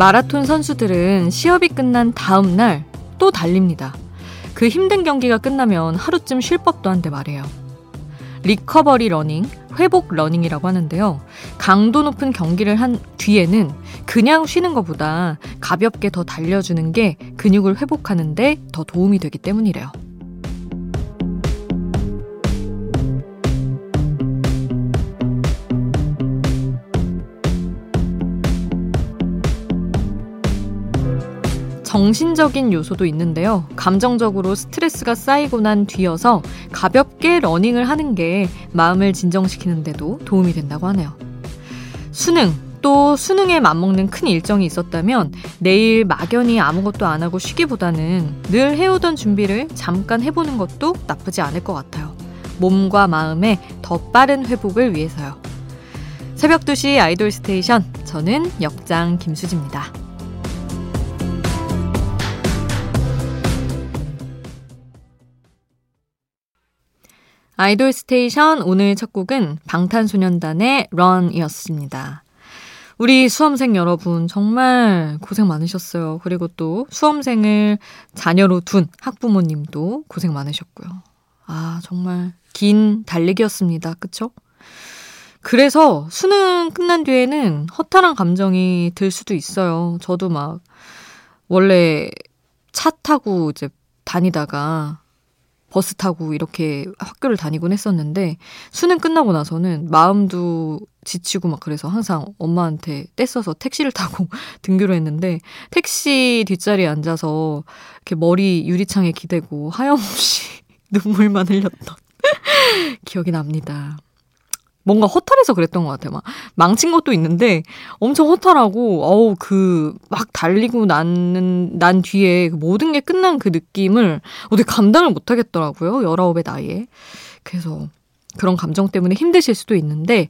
마라톤 선수들은 시합이 끝난 다음 날 또 달립니다. 그 힘든 경기가 끝나면 하루쯤 쉴 법도 한데 말이에요. recovery running, 회복 러닝이라고 하는데요. 강도 높은 경기를 한 뒤에는 그냥 쉬는 것보다 가볍게 더 달려주는 게 근육을 회복하는데 더 도움이 되기 때문이래요. 정신적인 요소도 있는데요. 감정적으로 스트레스가 쌓이고 난 뒤여서 가볍게 러닝을 하는 게 마음을 진정시키는데도 도움이 된다고 하네요. 수능, 또 수능에 맞먹는 큰 일정이 있었다면 내일 막연히 아무것도 안 하고 쉬기보다는 늘 해오던 준비를 잠깐 해보는 것도 나쁘지 않을 것 같아요. 몸과 마음의 더 빠른 회복을 위해서요. 새벽 2시 아이돌 스테이션, 저는 역장 김수지입니다. 아이돌 스테이션 오늘 첫 곡은 방탄소년단의 Run이었습니다. 우리 수험생 여러분 정말 고생 많으셨어요. 그리고 또 수험생을 자녀로 둔 학부모님도 고생 많으셨고요. 아, 정말 긴 달리기였습니다. 그쵸? 그래서 수능 끝난 뒤에는 허탈한 감정이 들 수도 있어요. 저도 막 원래 차 타고 이제 다니다가 버스 타고 이렇게 학교를 다니곤 했었는데 수능 끝나고 나서는 마음도 지치고 막 그래서 항상 엄마한테 떼써서 택시를 타고 등교를 했는데 택시 뒷자리에 앉아서 이렇게 머리 유리창에 기대고 하염없이 눈물만 흘렸던 기억이 납니다. 뭔가 허탈해서 그랬던 것 같아요. 막 망친 것도 있는데 엄청 허탈하고 어우 그 막 달리고 나는 난 뒤에 그 모든 게 끝난 그 느낌을 어떻게 감당을 못 하겠더라고요. 19의 나이에. 그래서 그런 감정 때문에 힘드실 수도 있는데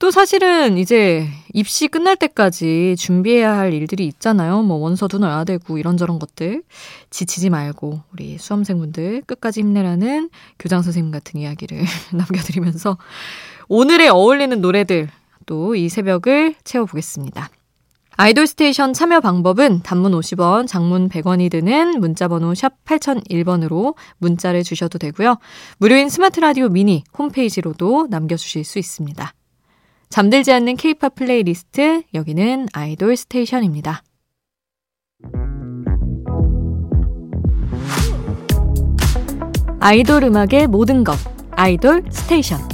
또 사실은 이제 입시 끝날 때까지 준비해야 할 일들이 있잖아요. 뭐 원서도 넣어야 되고 이런저런 것들. 지치지 말고 우리 수험생분들 끝까지 힘내라는 교장 선생님 같은 이야기를 남겨드리면서 오늘에 어울리는 노래들로 이 새벽을 채워보겠습니다. 아이돌 스테이션 참여 방법은 단문 50원, 장문 100원이 드는 문자번호 샵 8001번으로 문자를 주셔도 되고요. 무료인 스마트 라디오 미니 홈페이지로도 남겨주실 수 있습니다. 잠들지 않는 케이팝 플레이리스트, 여기는 아이돌 스테이션입니다. 아이돌 음악의 모든 것, 아이돌 스테이션.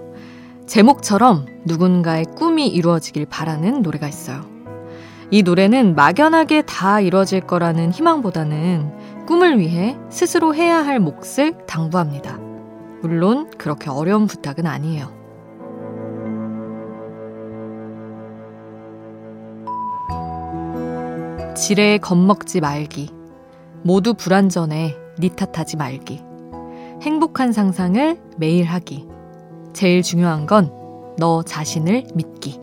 제목처럼 누군가의 꿈이 이루어지길 바라는 노래가 있어요. 이 노래는 막연하게 다 이뤄질 거라는 희망보다는 꿈을 위해 스스로 해야 할 몫을 당부합니다. 물론 그렇게 어려운 부탁은 아니에요. 지레 겁먹지 말기. 모두 불완전해 니 탓하지 말기. 행복한 상상을 매일 하기. 제일 중요한 건 너 자신을 믿기.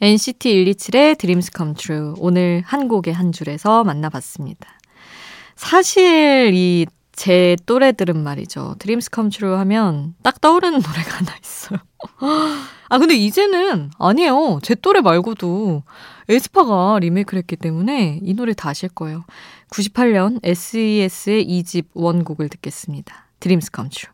NCT 127의 Dreams Come True. 오늘 한 곡의 한 줄에서 만나봤습니다. 사실 이 제 또래들은 말이죠. Come True 하면 딱 떠오르는 노래가 하나 있어요. 아, 근데 이제는 아니에요. 제 또래 말고도 에스파가 리메이크를 했기 때문에 이 노래 다 아실 거예요. 98년 SES의 2집 원곡을 듣겠습니다. Come True.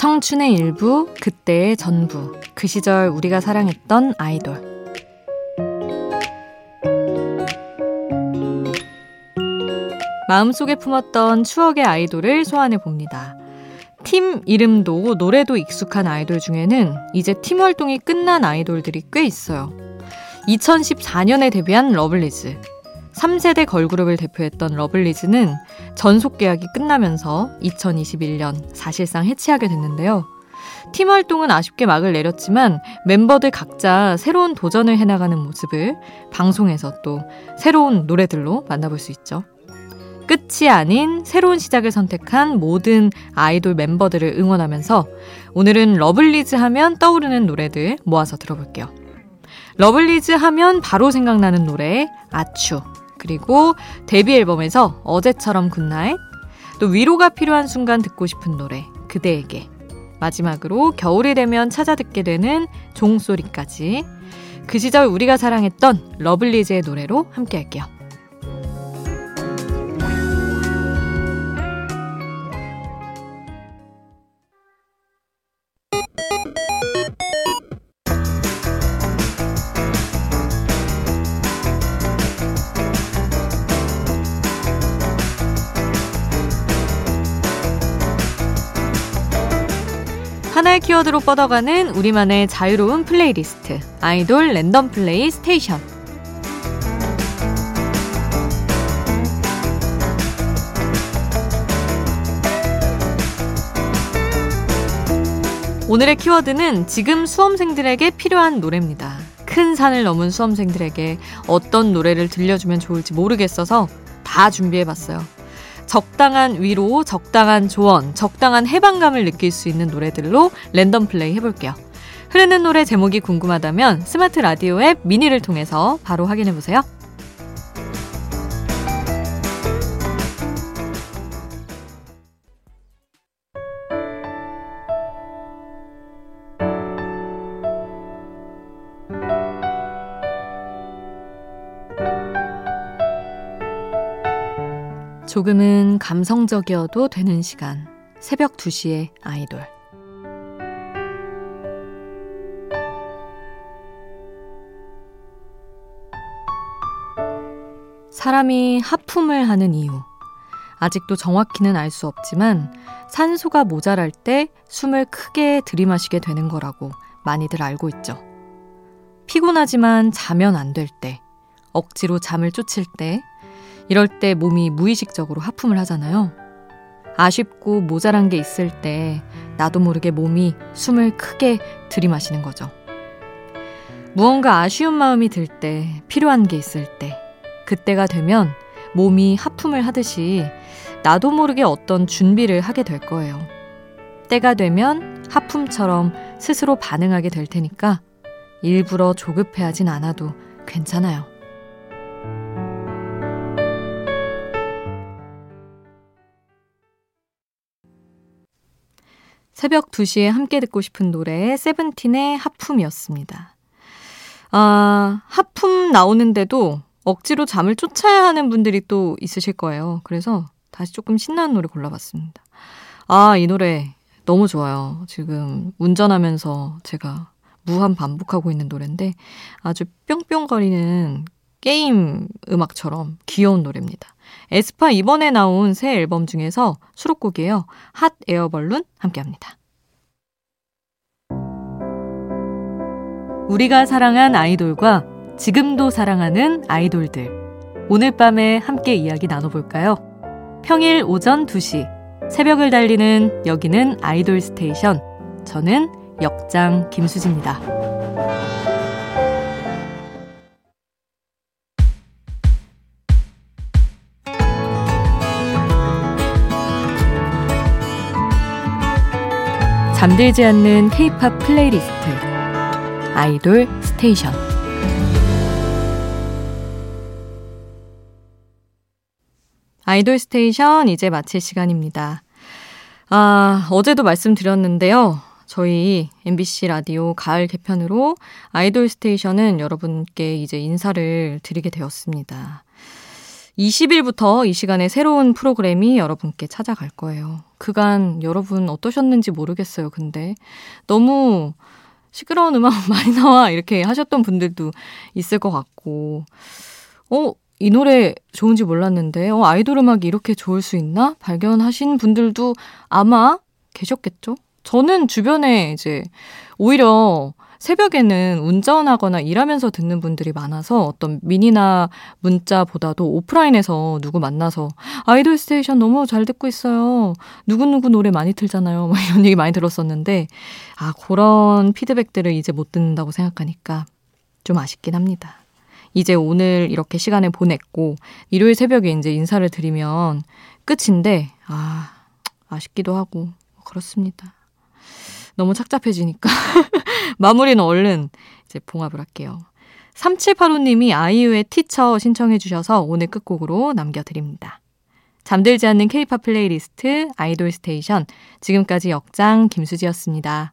청춘의 일부, 그때의 전부. 그 시절 우리가 사랑했던 아이돌. 마음속에 품었던 추억의 아이돌을 소환해 봅니다. 팀 이름도 노래도 익숙한 아이돌 중에는 이제 팀 활동이 끝난 아이돌들이 꽤 있어요. 2014년에 데뷔한 러블리즈. 3세대 걸그룹을 대표했던 러블리즈는 전속 계약이 끝나면서 2021년 사실상 해체하게 됐는데요. 팀 활동은 아쉽게 막을 내렸지만 멤버들 각자 새로운 도전을 해나가는 모습을 방송에서 또 새로운 노래들로 만나볼 수 있죠. 끝이 아닌 새로운 시작을 선택한 모든 아이돌 멤버들을 응원하면서 오늘은 러블리즈 하면 떠오르는 노래들 모아서 들어볼게요. 러블리즈 하면 바로 생각나는 노래 아추 그리고 데뷔 앨범에서 어제처럼 good night, 또 위로가 필요한 순간 듣고 싶은 노래, 그대에게. 마지막으로 겨울이 되면 찾아 듣게 되는 종소리까지. 그 시절 우리가 사랑했던 러블리즈의 노래로 함께 할게요. 하나의 키워드로 뻗어가는 우리만의 자유로운 플레이리스트 아이돌 random play 스테이션 오늘의 키워드는 지금 수험생들에게 필요한 노래입니다. 큰 산을 넘은 수험생들에게 어떤 노래를 들려주면 좋을지 모르겠어서 다 준비해봤어요. 적당한 위로, 적당한 조언, 적당한 해방감을 느낄 수 있는 노래들로 랜덤 플레이 해볼게요. 흐르는 노래 제목이 궁금하다면 스마트 라디오 앱 미니를 통해서 바로 확인해보세요. 조금은 감성적이어도 되는 시간. 새벽 2시에 아이돌. 사람이 하품을 하는 이유. 아직도 정확히는 알 수 없지만 산소가 모자랄 때 숨을 크게 들이마시게 되는 거라고 많이들 알고 있죠. 피곤하지만 자면 안 될 때, 억지로 잠을 쫓을 때, 이럴 때 몸이 무의식적으로 하품을 하잖아요. 아쉽고 모자란 게 있을 때 나도 모르게 몸이 숨을 크게 들이마시는 거죠. 무언가 아쉬운 마음이 들 때, 필요한 게 있을 때, 그때가 되면 몸이 하품을 하듯이 나도 모르게 어떤 준비를 하게 될 거예요. 때가 되면 하품처럼 스스로 반응하게 될 테니까 일부러 조급해하진 않아도 괜찮아요. 새벽 2시에 함께 듣고 싶은 노래 세븐틴의 하품이었습니다. 아, 하품 나오는데도 억지로 잠을 쫓아야 하는 분들이 또 있으실 거예요. 그래서 다시 조금 신나는 노래 골라봤습니다. 아, 이 노래 너무 좋아요. 지금 운전하면서 제가 무한 반복하고 있는 노래인데 아주 뿅뿅거리는 게임 음악처럼 귀여운 노래입니다. 에스파 이번에 나온 새 앨범 중에서 수록곡이에요. 핫 에어벌룬 함께 합니다. 우리가 사랑한 아이돌과 지금도 사랑하는 아이돌들. 오늘 밤에 함께 이야기 나눠볼까요? 평일 오전 2시. 새벽을 달리는 여기는 아이돌 스테이션. 저는 역장 김수지입니다. 잠들지 않는 K-팝 playlist 아이돌 스테이션 아이돌 스테이션 이제 마칠 시간입니다. 아, 어제도 말씀드렸는데요. 저희 MBC 라디오 가을 개편으로 아이돌 스테이션은 여러분께 이제 인사를 드리게 되었습니다. 20일부터 이 시간에 새로운 프로그램이 여러분께 찾아갈 거예요. 그간 여러분 어떠셨는지 모르겠어요. 근데 너무 시끄러운 음악 많이 나와 이렇게 하셨던 분들도 있을 것 같고, 어, 이 노래 좋은지 몰랐는데, 어, 아이돌 음악이 이렇게 좋을 수 있나? 발견하신 분들도 아마 계셨겠죠? 저는 주변에 이제 오히려 새벽에는 운전하거나 일하면서 듣는 분들이 많아서 어떤 미니나 문자보다도 오프라인에서 누구 만나서 아이돌 스테이션 너무 잘 듣고 있어요. 누구누구 노래 많이 틀잖아요. 막 이런 얘기 많이 들었었는데, 아, 그런 피드백들을 이제 못 듣는다고 생각하니까 좀 아쉽긴 합니다. 이제 오늘 이렇게 시간을 보냈고, 일요일 새벽에 이제 인사를 드리면 끝인데, 아, 아쉽기도 하고, 그렇습니다. 너무 착잡해지니까. 마무리는 얼른 이제 봉합을 할게요. 3785님이 아이유의 Teacher 신청해 주셔서 오늘 끝곡으로 남겨드립니다. 잠들지 않는 케이팝 플레이리스트 아이돌 스테이션 지금까지 역장 김수지였습니다.